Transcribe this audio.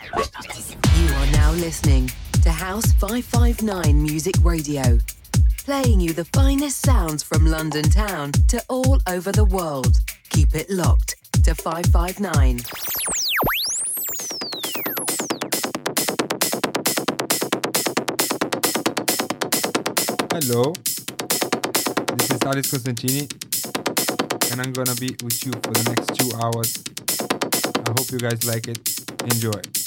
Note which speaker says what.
Speaker 1: You are now listening to House 559 Music Radio, playing you the finest sounds from London town to all over the world. Keep it locked to 559.
Speaker 2: Hello, this is Thales Constantini, and I'm gonna be with you for the next two hours. I hope you guys like it. Enjoy.